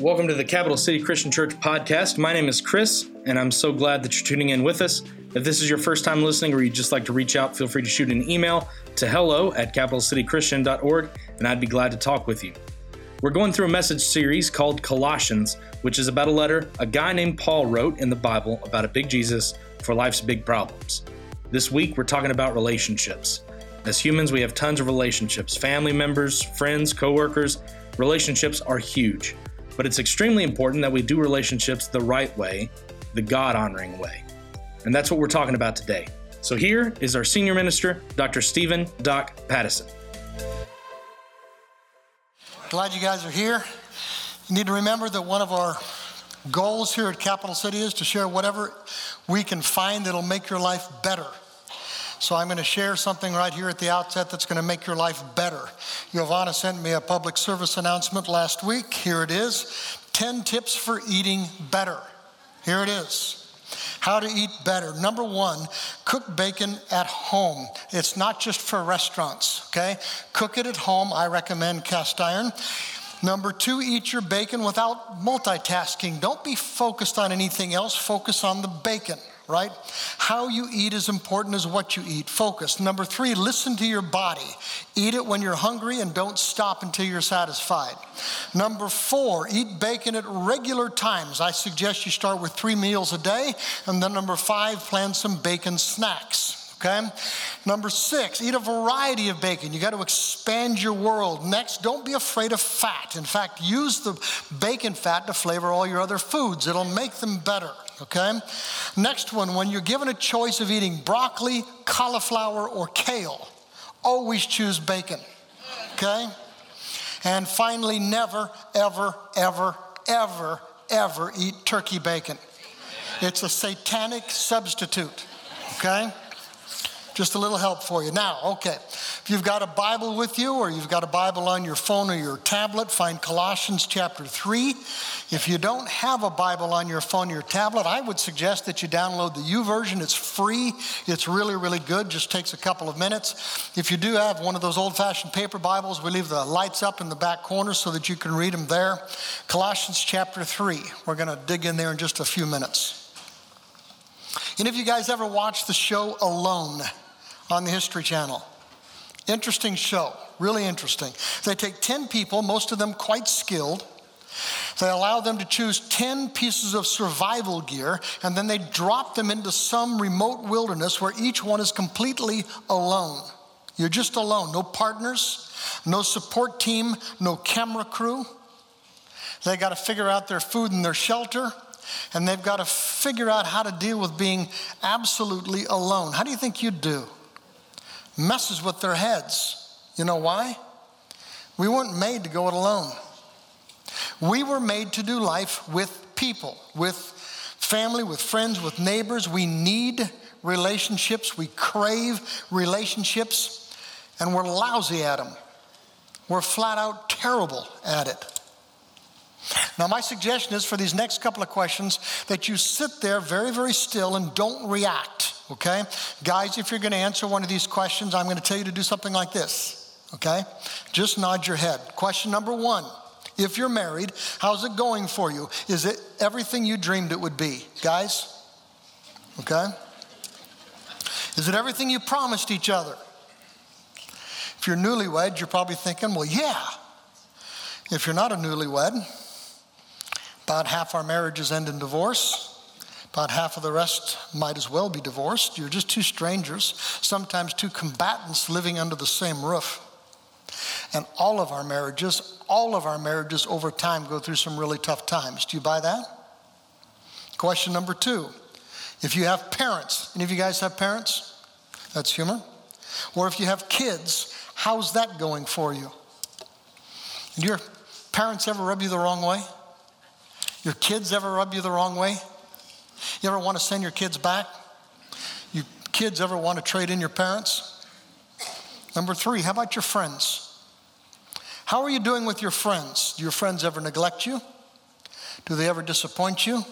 Welcome to the Capital City Christian Church podcast. My name is Chris, and I'm so glad that you're tuning in with us. If this is your first time listening or you'd just like to reach out, feel free to shoot an email to hello at capitalcitychristian.org, and I'd be glad to talk with you. We're going through a message series called Colossians, which is about a letter a guy named Paul wrote in the Bible about a big Jesus for life's big problems. This week, we're talking about relationships. As humans, we have tons of relationships family members, friends, coworkers. Relationships are huge. But it's extremely important that we do relationships the right way, the God honoring way. And that's what we're talking about today. So here is our senior minister, Dr. Stephen Doc Pattison. Glad you guys are here. You need to remember that one of our goals here at Capital City is to share whatever we can find that'll make your life better. So I'm going to share something right here at the outset that's going to make your life better. Giovanna sent me a public service announcement last week. Here it is 10 tips for eating better. Here it is. How to eat better. Number one, cook bacon at home. It's not just for restaurants, okay? Cook it at home. I recommend cast iron. Number two, eat your bacon without multitasking. Don't be focused on anything else, focus on the bacon right? How you eat is important as what you eat. Focus. Number three, listen to your body. Eat it when you're hungry and don't stop until you're satisfied. Number four, eat bacon at regular times. I suggest you start with three meals a day. And then number five, plan some bacon snacks. Okay? Number six, eat a variety of bacon. You got to expand your world. Next, don't be afraid of fat. In fact, use the bacon fat to flavor all your other foods, it'll make them better okay? Next one, when you're given a choice of eating broccoli, cauliflower, or kale, always choose bacon, okay? And finally, never, ever, ever, ever, ever eat turkey bacon. It's a satanic substitute, okay? Just a little help for you. Now, okay, if you've got a Bible with you or you've got a Bible on your phone or your tablet, find Colossians chapter 3. If you don't have a Bible on your phone or your tablet, I would suggest that you download the YouVersion. It's free, it's really, really good, just takes a couple of minutes. If you do have one of those old fashioned paper Bibles, we leave the lights up in the back corner so that you can read them there. Colossians chapter 3. We're going to dig in there in just a few minutes. And if you guys ever watched the show Alone, on the History Channel. Interesting show, really interesting. They take 10 people, most of them quite skilled. They allow them to choose 10 pieces of survival gear, and then they drop them into some remote wilderness where each one is completely alone. You're just alone, no partners, no support team, no camera crew. They got to figure out their food and their shelter, and they've got to figure out how to deal with being absolutely alone. How do you think you'd do? Messes with their heads. You know why? We weren't made to go it alone. We were made to do life with people, with family, with friends, with neighbors. We need relationships, we crave relationships, and we're lousy at them. We're flat out terrible at it. Now, my suggestion is for these next couple of questions that you sit there very, very still and don't react, okay? Guys, if you're going to answer one of these questions, I'm going to tell you to do something like this, okay? Just nod your head. Question number one If you're married, how's it going for you? Is it everything you dreamed it would be? Guys, okay? Is it everything you promised each other? If you're newlywed, you're probably thinking, well, yeah. If you're not a newlywed, about half our marriages end in divorce. About half of the rest might as well be divorced. You're just two strangers, sometimes two combatants living under the same roof. And all of our marriages, all of our marriages over time go through some really tough times. Do you buy that? Question number two if you have parents, any of you guys have parents? That's humor. Or if you have kids, how's that going for you? Do your parents ever rub you the wrong way? Your kids ever rub you the wrong way? You ever want to send your kids back? You kids ever want to trade in your parents? Number three, how about your friends? How are you doing with your friends? Do your friends ever neglect you? Do they ever disappoint you?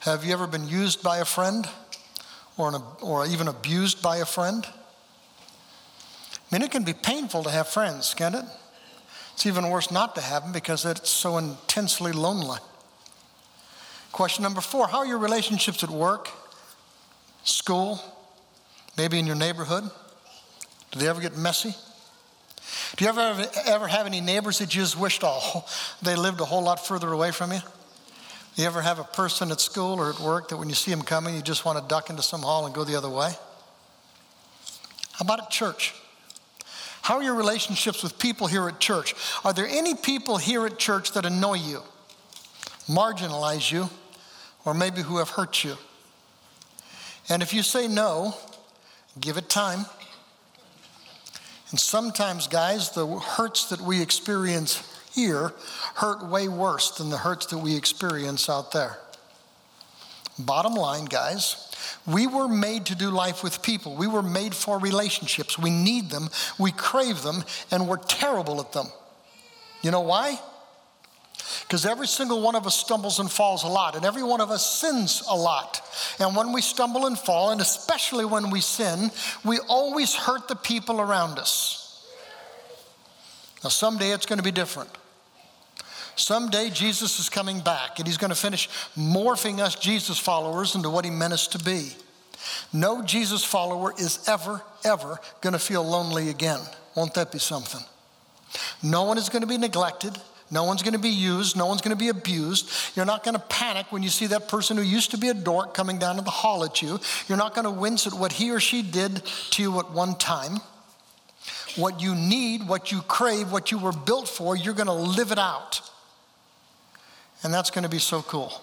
Have you ever been used by a friend or, an, or even abused by a friend? I mean, it can be painful to have friends, can't it? It's even worse not to have them because it's so intensely lonely. Question number four How are your relationships at work, school, maybe in your neighborhood? Do they ever get messy? Do you ever, ever have any neighbors that you just wished oh, they lived a whole lot further away from you? Do you ever have a person at school or at work that when you see them coming, you just want to duck into some hall and go the other way? How about at church? How are your relationships with people here at church? Are there any people here at church that annoy you, marginalize you, or maybe who have hurt you? And if you say no, give it time. And sometimes, guys, the hurts that we experience here hurt way worse than the hurts that we experience out there. Bottom line, guys, we were made to do life with people. We were made for relationships. We need them, we crave them, and we're terrible at them. You know why? Because every single one of us stumbles and falls a lot, and every one of us sins a lot. And when we stumble and fall, and especially when we sin, we always hurt the people around us. Now, someday it's going to be different. Someday Jesus is coming back, and he's going to finish morphing us Jesus followers into what he meant us to be. No Jesus follower is ever, ever going to feel lonely again. Won't that be something? No one is going to be neglected. No one's going to be used. No one's going to be abused. You're not going to panic when you see that person who used to be a dork coming down to the hall at you. You're not going to wince at what he or she did to you at one time. What you need, what you crave, what you were built for, you're going to live it out. And that's going to be so cool.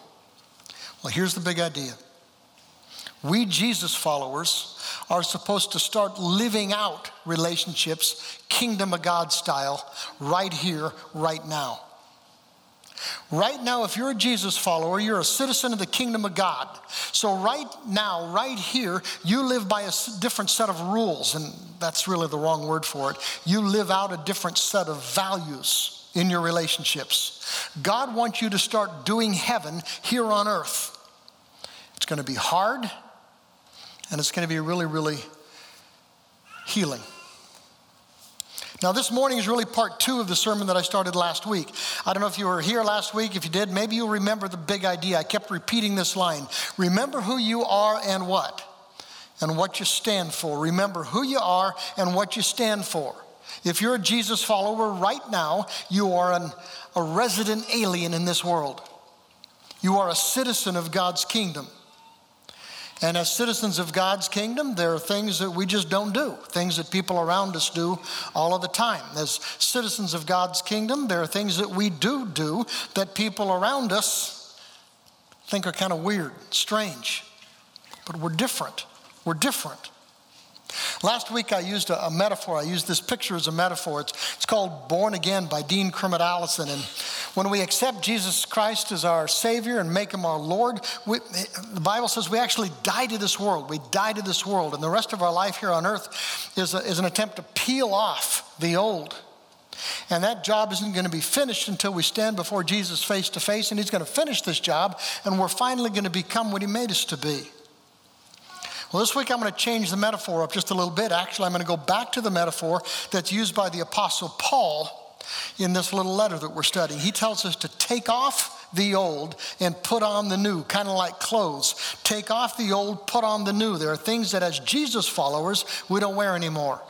Well, here's the big idea we Jesus followers are supposed to start living out relationships, kingdom of God style, right here, right now. Right now, if you're a Jesus follower, you're a citizen of the kingdom of God. So, right now, right here, you live by a different set of rules, and that's really the wrong word for it. You live out a different set of values in your relationships. God wants you to start doing heaven here on earth. It's going to be hard, and it's going to be really, really healing. Now, this morning is really part two of the sermon that I started last week. I don't know if you were here last week. If you did, maybe you'll remember the big idea. I kept repeating this line Remember who you are and what? And what you stand for. Remember who you are and what you stand for. If you're a Jesus follower right now, you are an, a resident alien in this world. You are a citizen of God's kingdom. And as citizens of God's kingdom, there are things that we just don't do, things that people around us do all of the time. As citizens of God's kingdom, there are things that we do do that people around us think are kind of weird, strange. But we're different. We're different. Last week I used a, a, metaphor. I used this picture as a metaphor. It's, it's called Born Again by Dean Kermit Allison. And when we accept Jesus Christ as our Savior and make Him our Lord, we, the Bible says we actually die to this world. We die to this world. And the rest of our life here on earth is, a, is an attempt to peel off the old. And that job isn't going to be finished until we stand before Jesus face to face, and He's going to finish this job, and we're finally going to become what He made us to be. Well, this week I'm going to change the metaphor up just a little bit. Actually, I'm going to go back to the metaphor that's used by the Apostle Paul in this little letter that we're studying. He tells us to take off the old and put on the new, kind of like clothes. Take off the old, put on the new. There are things that, as Jesus followers, we don't wear anymore.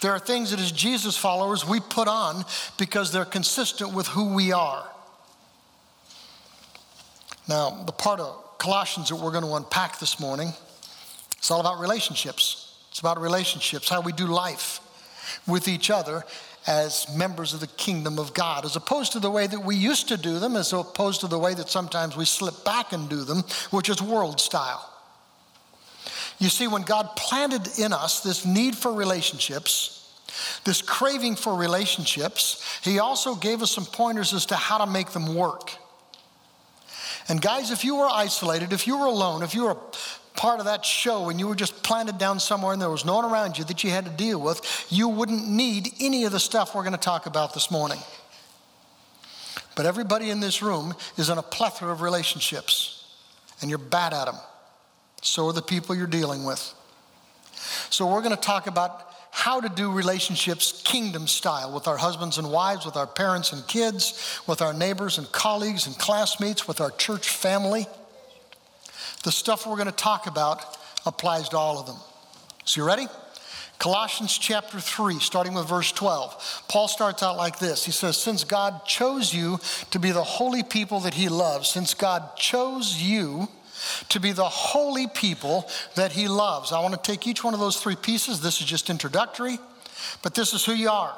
There are things that, as Jesus followers, we put on because they're consistent with who we are. Now, the part of Colossians that we're going to unpack this morning it's all about relationships. It's about relationships, how we do life with each other as members of the kingdom of God, as opposed to the way that we used to do them, as opposed to the way that sometimes we slip back and do them, which is world style. You see, when God planted in us this need for relationships, this craving for relationships, He also gave us some pointers as to how to make them work. And guys, if you were isolated, if you were alone, if you were part of that show and you were just planted down somewhere and there was no one around you that you had to deal with, you wouldn't need any of the stuff we're going to talk about this morning. But everybody in this room is in a plethora of relationships, and you're bad at them. So are the people you're dealing with. So we're going to talk about how to do relationships kingdom style with our husbands and wives, with our parents and kids, with our neighbors and colleagues and classmates, with our church family. The stuff we're going to talk about applies to all of them. So, you ready? Colossians chapter 3, starting with verse 12. Paul starts out like this He says, Since God chose you to be the holy people that He loves, since God chose you to be the holy people that He loves. I want to take each one of those three pieces. This is just introductory, but this is who you are.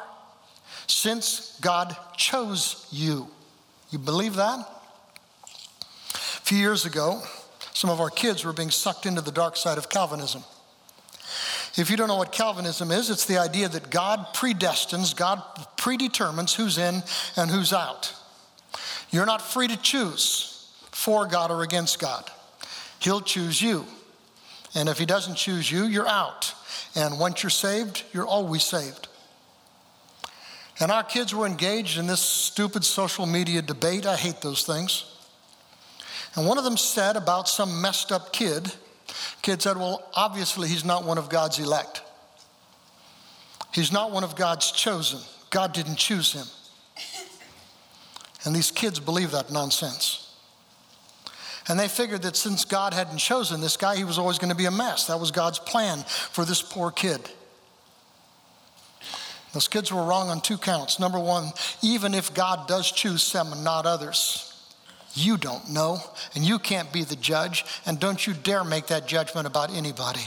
Since God chose you. You believe that? A few years ago, some of our kids were being sucked into the dark side of Calvinism. If you don't know what Calvinism is, it's the idea that God predestines, God predetermines who's in and who's out. You're not free to choose for God or against God. He'll choose you. And if He doesn't choose you, you're out. And once you're saved, you're always saved. And our kids were engaged in this stupid social media debate. I hate those things. And one of them said about some messed up kid, Kid said, Well, obviously, he's not one of God's elect. He's not one of God's chosen. God didn't choose him. And these kids believe that nonsense. And they figured that since God hadn't chosen this guy, he was always going to be a mess. That was God's plan for this poor kid. Those kids were wrong on two counts. Number one, even if God does choose some and not others, you don't know, and you can't be the judge, and don't you dare make that judgment about anybody.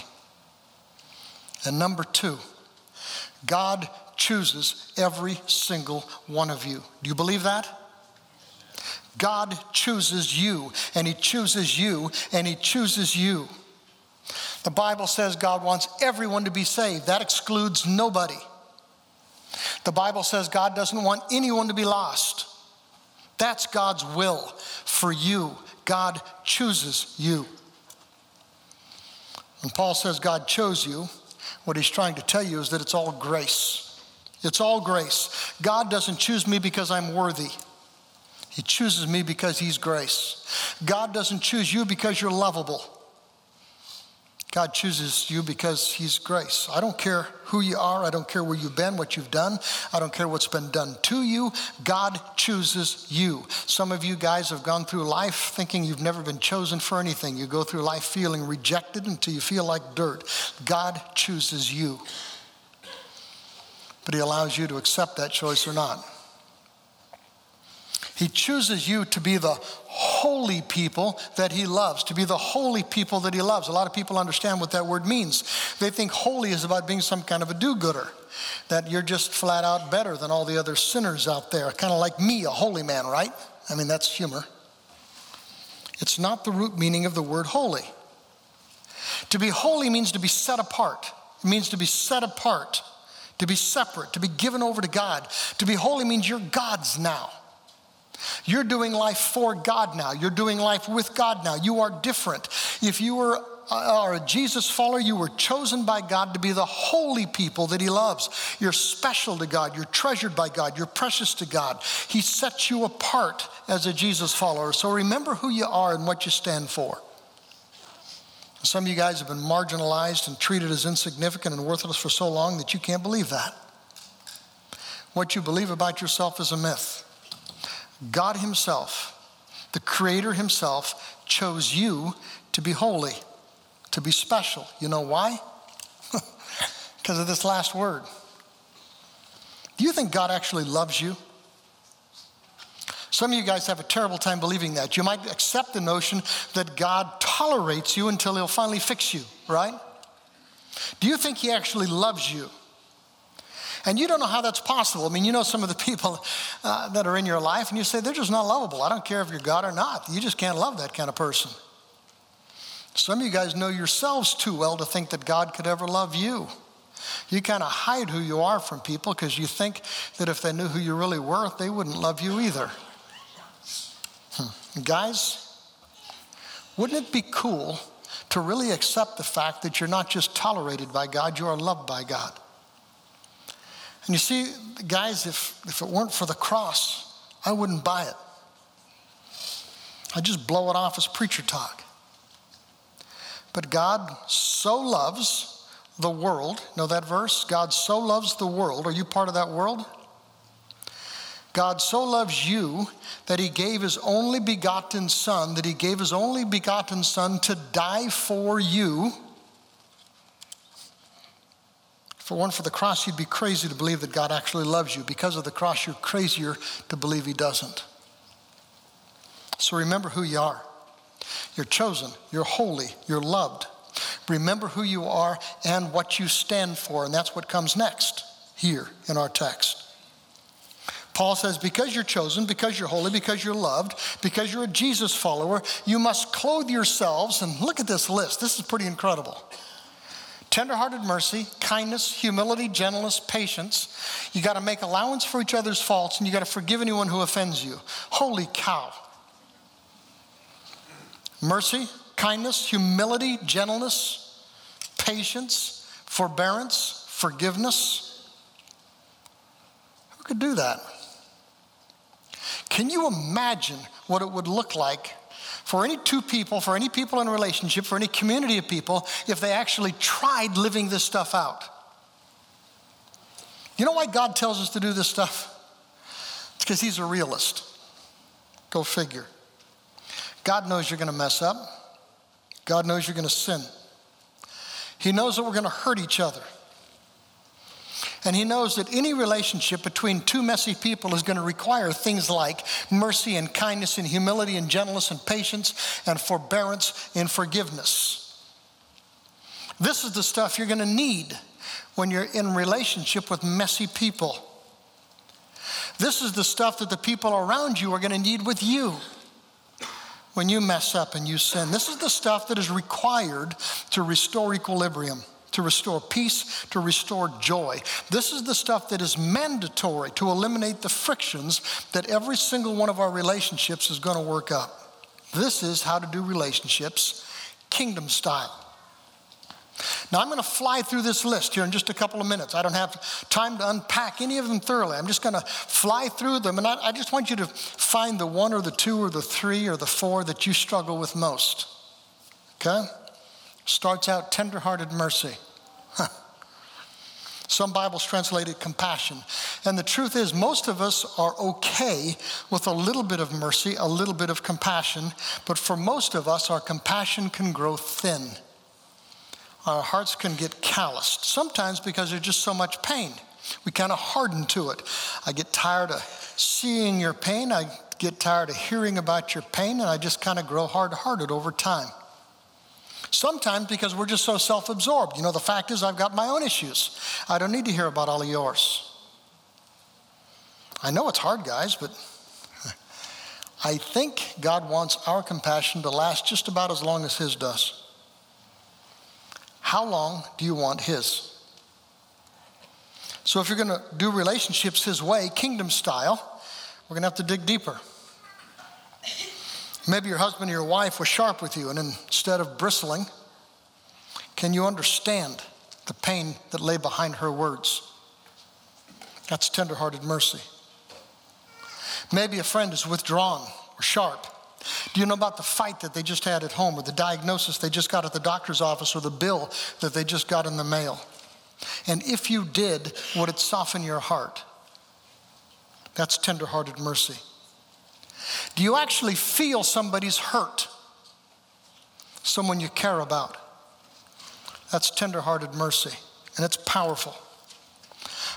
And number two, God chooses every single one of you. Do you believe that? God chooses you, and He chooses you, and He chooses you. The Bible says God wants everyone to be saved, that excludes nobody. The Bible says God doesn't want anyone to be lost. That's God's will for you. God chooses you. When Paul says God chose you, what he's trying to tell you is that it's all grace. It's all grace. God doesn't choose me because I'm worthy. He chooses me because he's grace. God doesn't choose you because you're lovable. God chooses you because He's grace. I don't care who you are. I don't care where you've been, what you've done. I don't care what's been done to you. God chooses you. Some of you guys have gone through life thinking you've never been chosen for anything. You go through life feeling rejected until you feel like dirt. God chooses you. But He allows you to accept that choice or not. He chooses you to be the holy people that he loves, to be the holy people that he loves. A lot of people understand what that word means. They think holy is about being some kind of a do gooder, that you're just flat out better than all the other sinners out there, kind of like me, a holy man, right? I mean, that's humor. It's not the root meaning of the word holy. To be holy means to be set apart, it means to be set apart, to be separate, to be given over to God. To be holy means you're God's now. You're doing life for God now. You're doing life with God now. You are different. If you were uh, are a Jesus follower, you were chosen by God to be the holy people that He loves. You're special to God. You're treasured by God. You're precious to God. He sets you apart as a Jesus follower. So remember who you are and what you stand for. Some of you guys have been marginalized and treated as insignificant and worthless for so long that you can't believe that. What you believe about yourself is a myth. God Himself, the Creator Himself, chose you to be holy, to be special. You know why? Because of this last word. Do you think God actually loves you? Some of you guys have a terrible time believing that. You might accept the notion that God tolerates you until He'll finally fix you, right? Do you think He actually loves you? And you don't know how that's possible. I mean, you know some of the people uh, that are in your life, and you say, they're just not lovable. I don't care if you're God or not. You just can't love that kind of person. Some of you guys know yourselves too well to think that God could ever love you. You kind of hide who you are from people because you think that if they knew who you really were, they wouldn't love you either. Hmm. Guys, wouldn't it be cool to really accept the fact that you're not just tolerated by God, you are loved by God? And you see, guys, if, if it weren't for the cross, I wouldn't buy it. I'd just blow it off as preacher talk. But God so loves, the world. Know that verse? God so loves the world. Are you part of that world? God so loves you that he gave his only begotten Son, that he gave his only begotten Son to die for you. For one, for the cross, you'd be crazy to believe that God actually loves you. Because of the cross, you're crazier to believe he doesn't. So remember who you are. You're chosen, you're holy, you're loved. Remember who you are and what you stand for, and that's what comes next here in our text. Paul says, because you're chosen, because you're holy, because you're loved, because you're a Jesus follower, you must clothe yourselves. And look at this list. This is pretty incredible tenderhearted mercy, kindness, humility, gentleness, patience. You got to make allowance for each other's faults and you got to forgive anyone who offends you. Holy cow. Mercy, kindness, humility, gentleness, patience, forbearance, forgiveness. Who could do that? Can you imagine what it would look like for any two people, for any people in a relationship, for any community of people, if they actually tried living this stuff out? You know why God tells us to do this stuff? It's because He's a realist. Go figure. God knows you're going to mess up. God knows you're going to sin. He knows that we're going to hurt each other. And he knows that any relationship between two messy people is going to require things like mercy and kindness and humility and gentleness and patience and forbearance and forgiveness. This is the stuff you're going to need when you're in relationship with messy people. This is the stuff that the people around you are going to need with you when you mess up and you sin. This is the stuff that is required to restore equilibrium to restore peace, to restore joy. This is the stuff that is mandatory to eliminate the frictions that every single one of our relationships is going to work up. This is how to do relationships kingdom style. Now, I'm going to fly through this list here in just a couple of minutes. I don't have time to unpack any of them thoroughly. I'm just going to fly through them, and I, I, just want you to find the one or the two or the three or the four that you struggle with most. Okay? starts out tenderhearted mercy. Some Bibles translate it compassion. And the truth is, most of us are okay with a little bit of mercy, a little bit of compassion, but for most of us, our compassion can grow thin. Our hearts can get calloused, sometimes because there's just so much pain. We kind of harden to it. I get tired of seeing your pain, I get tired of hearing about your pain, and I just kind of grow hard hearted over time. Sometimes because we're just so self absorbed. You know, the fact is, I've got my own issues. I don't need to hear about all of yours. I know it's hard, guys, but I think God wants our compassion to last just about as long as His does. How long do you want His? So, if you're going to do relationships His way, kingdom style, we're going to have to dig deeper. Maybe your husband or your wife was sharp with you, and instead of bristling, can you understand the pain that lay behind her words? That's tenderhearted mercy. Maybe a friend is withdrawn or sharp. Do you know about the fight that they just had at home, or the diagnosis they just got at the doctor's office, or the bill that they just got in the mail? And if you did, would it soften your heart? That's tenderhearted mercy. Do you actually feel somebody's hurt? Someone you care about. That's tenderhearted mercy, and it's powerful.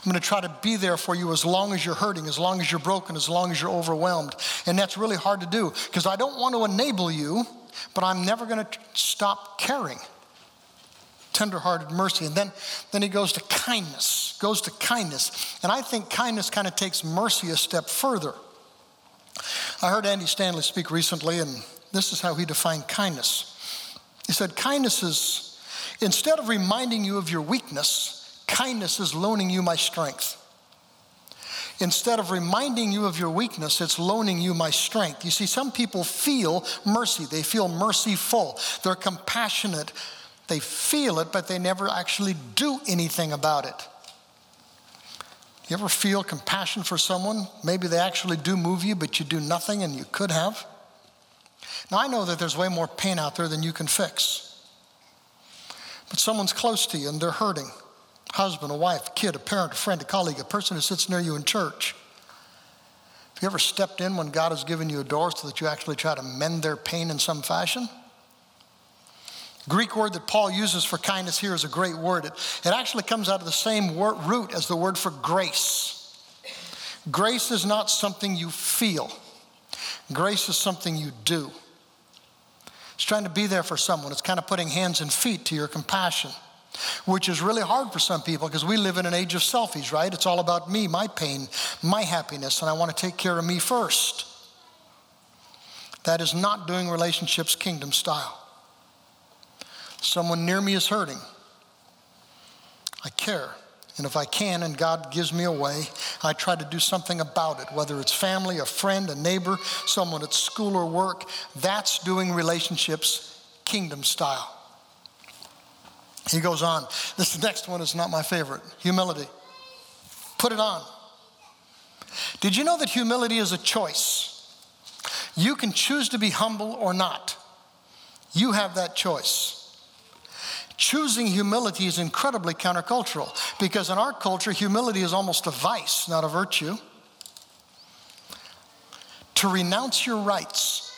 I'm going to try to be there for you as long as you're hurting, as long as you're broken, as long as you're overwhelmed. And that's really hard to do because I don't want to enable you, but I'm never going to stop caring. Tenderhearted mercy. And then, then he goes to kindness, goes to kindness. And I think kindness kind of takes mercy a step further. I heard Andy Stanley speak recently, and this is how he defined kindness. He said, Kindness is, instead of reminding you of your weakness, kindness is loaning you my strength. Instead of reminding you of your weakness, it's loaning you my strength. You see, some people feel mercy, they feel merciful, they're compassionate, they feel it, but they never actually do anything about it. You ever feel compassion for someone? Maybe they actually do move you, but you do nothing and you could have. Now, I know that there's way more pain out there than you can fix. but someone's close to you and they're hurting husband, a wife, a kid, a parent, a friend, a colleague, a person who sits near you in church. Have you ever stepped in when God has given you a door so that you actually try to mend their pain in some fashion? Greek word that Paul uses for kindness here is a great word. It, it actually comes out of the same word, root as the word for grace. Grace is not something you feel, grace is something you do. It's trying to be there for someone, it's kind of putting hands and feet to your compassion, which is really hard for some people because we live in an age of selfies, right? It's all about me, my pain, my happiness, and I want to take care of me first. That is not doing relationships kingdom style. Someone near me is hurting. I care. And if I can and God gives me a way, I try to do something about it, whether it's family, a friend, a neighbor, someone at school or work. That's doing relationships kingdom style. He goes on. This next one is not my favorite humility. Put it on. Did you know that humility is a choice? You can choose to be humble or not. You have that choice. Choosing humility is incredibly countercultural because in our culture, humility is almost a vice, not a virtue. To renounce your rights,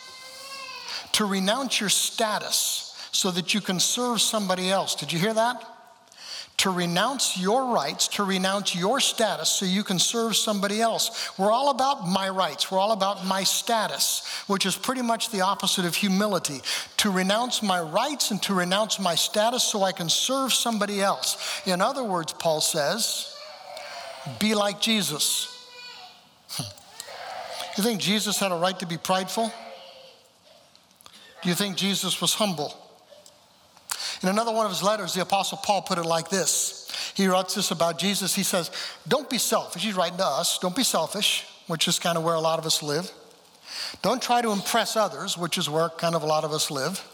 to renounce your status so that you can serve somebody else. Did you hear that? To renounce your rights, to renounce your status so you can serve somebody else. We're all about my rights, we're all about my status, which is pretty much the opposite of humility. To renounce my rights and to renounce my status so I can serve somebody else. In other words, Paul says, be like Jesus. You think Jesus had a right to be prideful? Do you think Jesus was humble? In another one of his letters, the Apostle Paul put it like this. He writes this about Jesus. He says, Don't be selfish. He's writing to us. Don't be selfish, which is kind of where a lot of us live. Don't try to impress others, which is where kind of a lot of us live.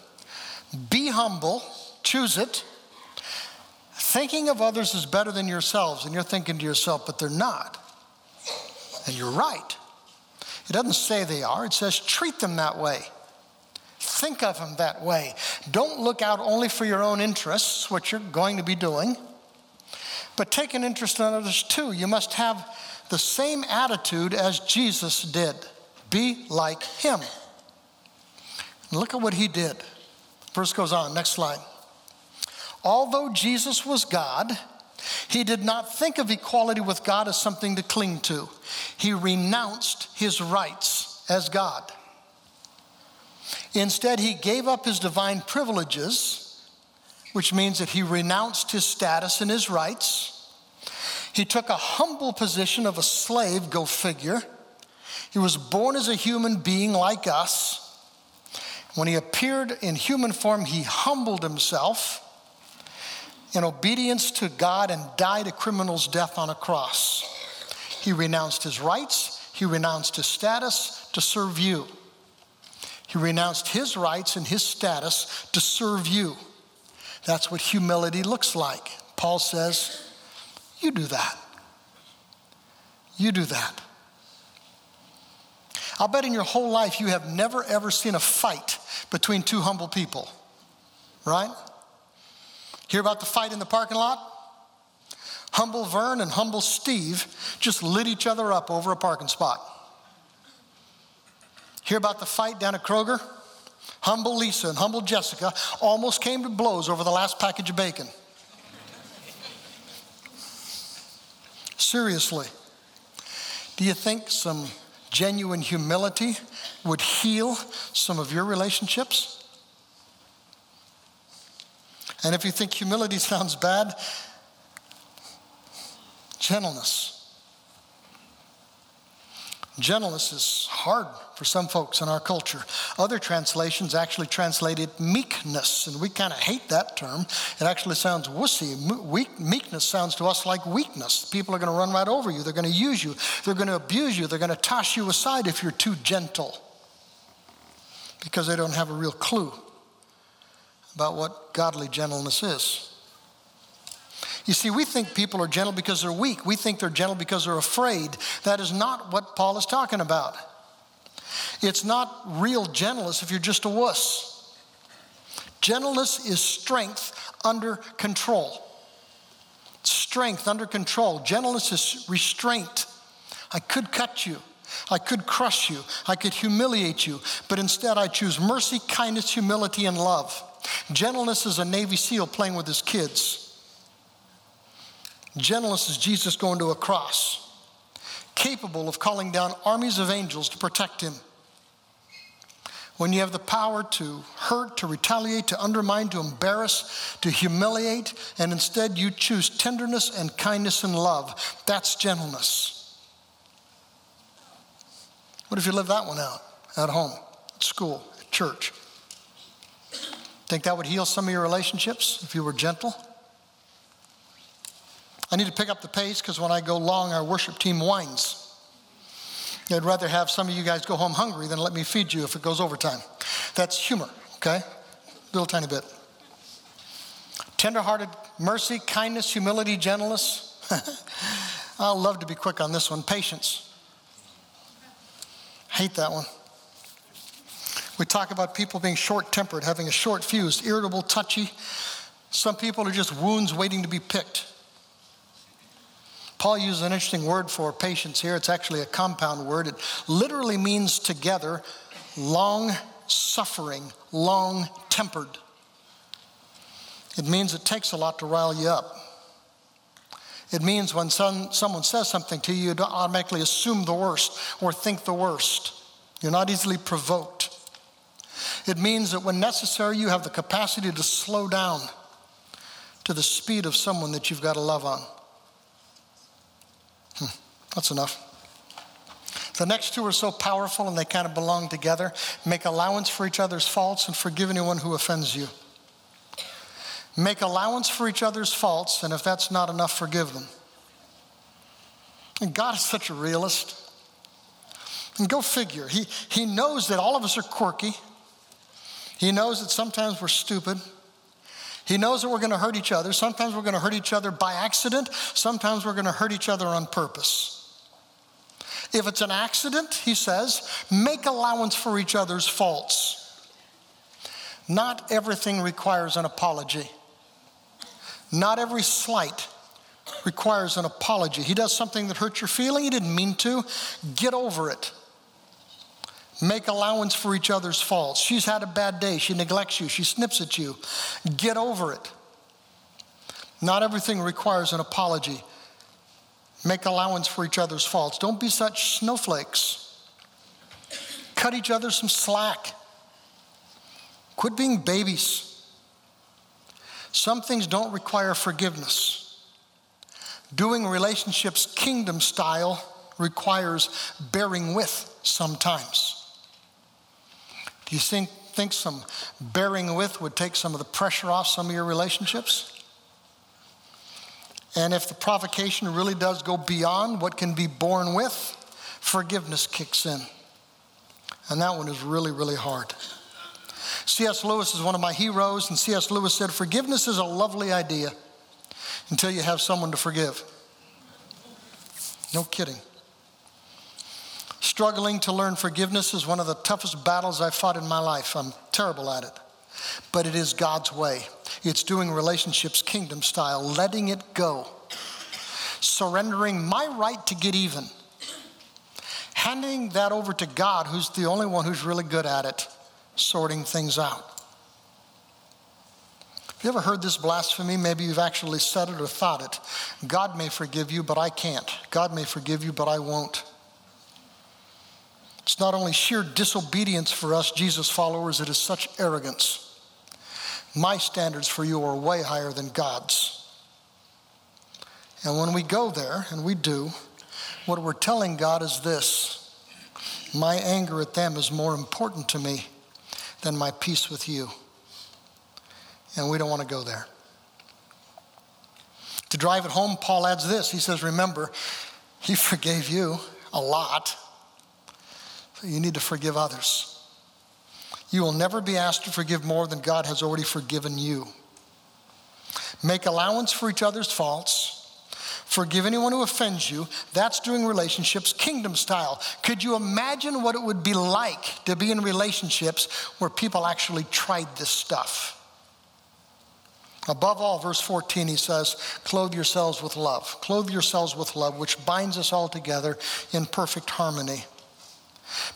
Be humble, choose it. Thinking of others is better than yourselves, and you're thinking to yourself, but they're not. And you're right. It doesn't say they are, it says treat them that way. Think of him that way. Don't look out only for your own interests, which you're going to be doing, but take an interest in others too. You must have the same attitude as Jesus did. Be like him. Look at what he did. Verse goes on, next slide. Although Jesus was God, he did not think of equality with God as something to cling to. He renounced his rights as God. Instead, he gave up his divine privileges, which means that he renounced his status and his rights. He took a humble position of a slave, go figure. He was born as a human being like us. When he appeared in human form, he humbled himself in obedience to God and died a criminal's death on a cross. He renounced his rights, he renounced his status to serve you. He renounced his rights and his status to serve you. That's what humility looks like. Paul says, You do that. You do that. I'll bet in your whole life you have never ever seen a fight between two humble people, right? Hear about the fight in the parking lot? Humble Vern and humble Steve just lit each other up over a parking spot. Hear about the fight down at Kroger? Humble Lisa and humble Jessica almost came to blows over the last package of bacon. Seriously, do you think some genuine humility would heal some of your relationships? And if you think humility sounds bad, gentleness. Gentleness is hard for some folks in our culture. Other translations actually translate it meekness, and we kind of hate that term. It actually sounds wussy. meekness sounds to us like weakness. People are going to run right over you, they're going to use you, they're going to abuse you, they're going to toss you aside if you're too gentle because they don't have a real clue about what godly gentleness is. You see, we think people are gentle because they're weak. We think they're gentle because they're afraid. That is not what Paul is talking about. It's not real gentleness if you're just a wuss. Gentleness is strength under control. Strength under control. Gentleness is restraint. I could cut you. I could crush you. I could humiliate you. But instead, I choose mercy, kindness, humility, and love. Gentleness is a Navy SEAL playing with his kids. Gentleness is Jesus going to a cross, capable of calling down armies of angels to protect him. When you have the power to hurt, to retaliate, to undermine, to embarrass, to humiliate, and instead you choose tenderness and kindness and love, that's gentleness. What if you live that one out at home, at school, at church? Think that would heal some of your relationships if you were gentle? I need to pick up the pace because when I go long, our worship team whines. I'd rather have some of you guys go home hungry than let me feed you if it goes overtime. That's humor, okay? Little tiny bit. Tenderhearted mercy, kindness, humility, gentleness. I'll love to be quick on this one. Patience. Hate that one. We talk about people being short tempered, having a short fuse, irritable, touchy. Some people are just wounds waiting to be picked. Paul uses an interesting word for patience here. It's actually a compound word. It literally means together, long suffering, long tempered. It means it takes a lot to rile you up. It means when some, someone says something to you, you don't automatically assume the worst or think the worst. You're not easily provoked. It means that when necessary, you have the capacity to slow down to the speed of someone that you've got to love on. That's enough. The next two are so powerful and they kind of belong together. Make allowance for each other's faults and forgive anyone who offends you. Make allowance for each other's faults, and if that's not enough, forgive them. And God is such a realist. And go figure, he, he knows that all of us are quirky. He knows that sometimes we're stupid. He knows that we're going to hurt each other. Sometimes we're going to hurt each other by accident. Sometimes we're going to hurt each other on purpose. If it's an accident, he says, make allowance for each other's faults. Not everything requires an apology. Not every slight requires an apology. He does something that hurts your feeling, he didn't mean to. Get over it. Make allowance for each other's faults. She's had a bad day. She neglects you. She snips at you. Get over it. Not everything requires an apology. Make allowance for each other's faults. Don't be such snowflakes. Cut each other some slack. Quit being babies. Some things don't require forgiveness. Doing relationships kingdom style requires bearing with sometimes. Do you think, think some bearing with would take some of the pressure off some of your relationships? And if the provocation really does go beyond what can be borne with, forgiveness kicks in. And that one is really, really hard. C.S. Lewis is one of my heroes, and C.S. Lewis said, Forgiveness is a lovely idea until you have someone to forgive. No kidding. Struggling to learn forgiveness is one of the toughest battles I've fought in my life. I'm terrible at it. But it is God's way. It's doing relationships kingdom style, letting it go, surrendering my right to get even, handing that over to God, who's the only one who's really good at it, sorting things out. Have you ever heard this blasphemy? Maybe you've actually said it or thought it. God may forgive you, but I can't. God may forgive you, but I won't. It's not only sheer disobedience for us, Jesus followers, it is such arrogance. My standards for you are way higher than God's. And when we go there, and we do, what we're telling God is this my anger at them is more important to me than my peace with you. And we don't want to go there. To drive it home, Paul adds this. He says, Remember, he forgave you a lot. You need to forgive others. You will never be asked to forgive more than God has already forgiven you. Make allowance for each other's faults. Forgive anyone who offends you. That's doing relationships kingdom style. Could you imagine what it would be like to be in relationships where people actually tried this stuff? Above all, verse 14, he says, clothe yourselves with love. Clothe yourselves with love, which binds us all together in perfect harmony.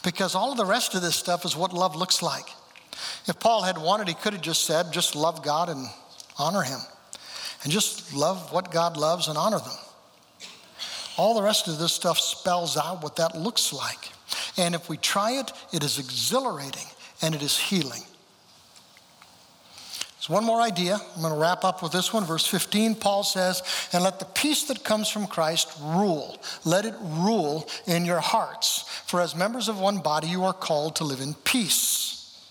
Because all of the rest of this stuff is what love looks like. If Paul had wanted, he could have just said, just love God and honor him. And just love what God loves and honor them. All the rest of this stuff spells out what that looks like. And if we try it, it is exhilarating and it is healing. There's one more idea. I'm going to wrap up with this one. Verse 15, Paul says, And let the peace that comes from Christ rule. Let it rule in your hearts. For as members of one body, you are called to live in peace.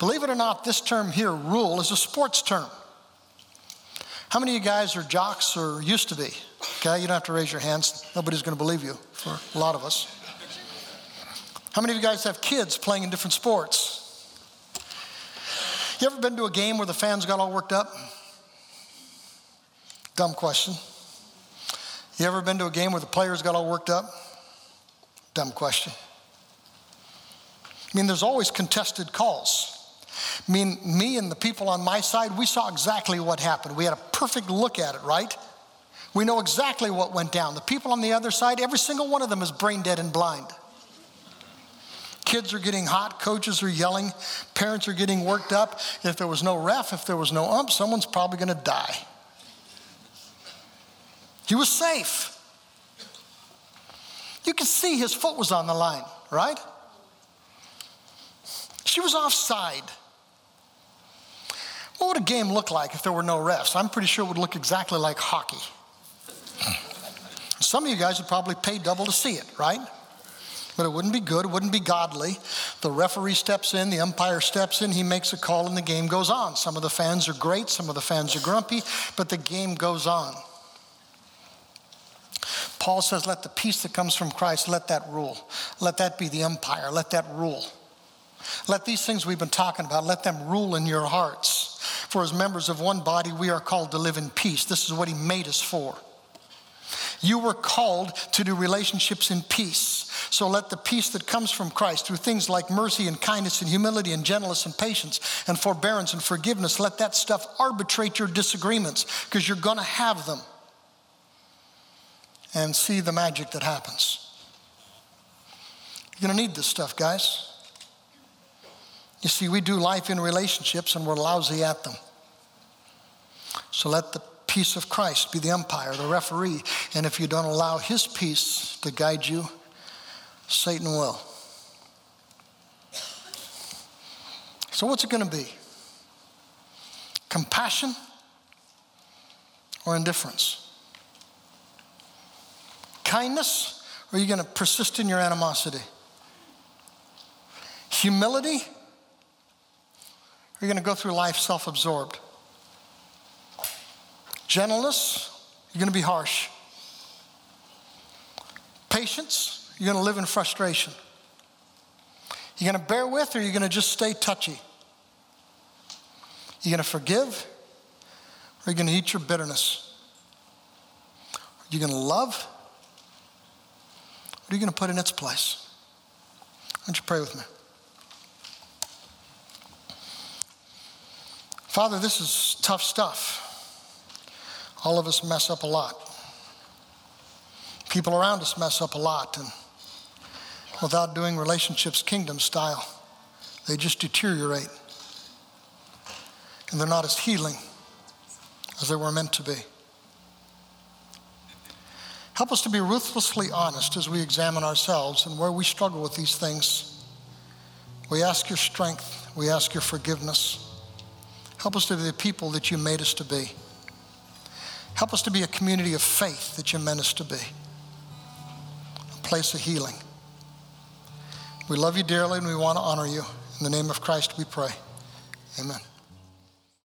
Believe it or not, this term here, rule, is a sports term. How many of you guys are jocks or used to be? Okay, you don't have to raise your hands. Nobody's going to believe you for a lot of us. How many of you guys have kids playing in different sports? You ever been to a game where the fans got all worked up? Dumb question. You ever been to a game where the players got all worked up? Dumb question. I mean, there's always contested calls. I mean, me and the people on my side, we saw exactly what happened. We had a perfect look at it, right? We know exactly what went down. The people on the other side, every single one of them is brain dead and blind. Kids are getting hot, coaches are yelling, parents are getting worked up. If there was no ref, if there was no ump, someone's probably going to die. He was safe. You could see his foot was on the line, right? She was offside. What would a game look like if there were no refs? I'm pretty sure it would look exactly like hockey. Some of you guys would probably pay double to see it, right? But it wouldn't be good, it wouldn't be godly. The referee steps in, the umpire steps in, he makes a call, and the game goes on. Some of the fans are great, some of the fans are grumpy, but the game goes on. Paul says, Let the peace that comes from Christ, let that rule. Let that be the umpire, let that rule. Let these things we've been talking about, let them rule in your hearts. For as members of one body, we are called to live in peace. This is what he made us for. You were called to do relationships in peace. So let the peace that comes from Christ through things like mercy and kindness and humility and gentleness and patience and forbearance and forgiveness, let that stuff arbitrate your disagreements because you're going to have them. And see the magic that happens. You're going to need this stuff, guys. You see, we do life in relationships and we're lousy at them. So let the peace of Christ be the umpire, the referee. And if you don't allow his peace to guide you, Satan will. So, what's it going to be? Compassion or indifference? Kindness or are you going to persist in your animosity? Humility? Or are you going to go through life self absorbed? Gentleness, you're going to be harsh. Patience, you're going to live in frustration. You're going to bear with, or you're going to just stay touchy? You're going to forgive, or you're going to eat your bitterness? Are you going to love? What are you going to put in its place? Why don't you pray with me? Father, this is tough stuff. All of us mess up a lot. People around us mess up a lot, and without doing relationships kingdom style, they just deteriorate. And they're not as healing as they were meant to be. Help us to be ruthlessly honest as we examine ourselves and where we struggle with these things. We ask your strength, we ask your forgiveness. Help us to be the people that you made us to be. Help us to be a community of faith that you meant us to be, a place of healing. We love you dearly and we want to honor you. In the name of Christ we pray. Amen.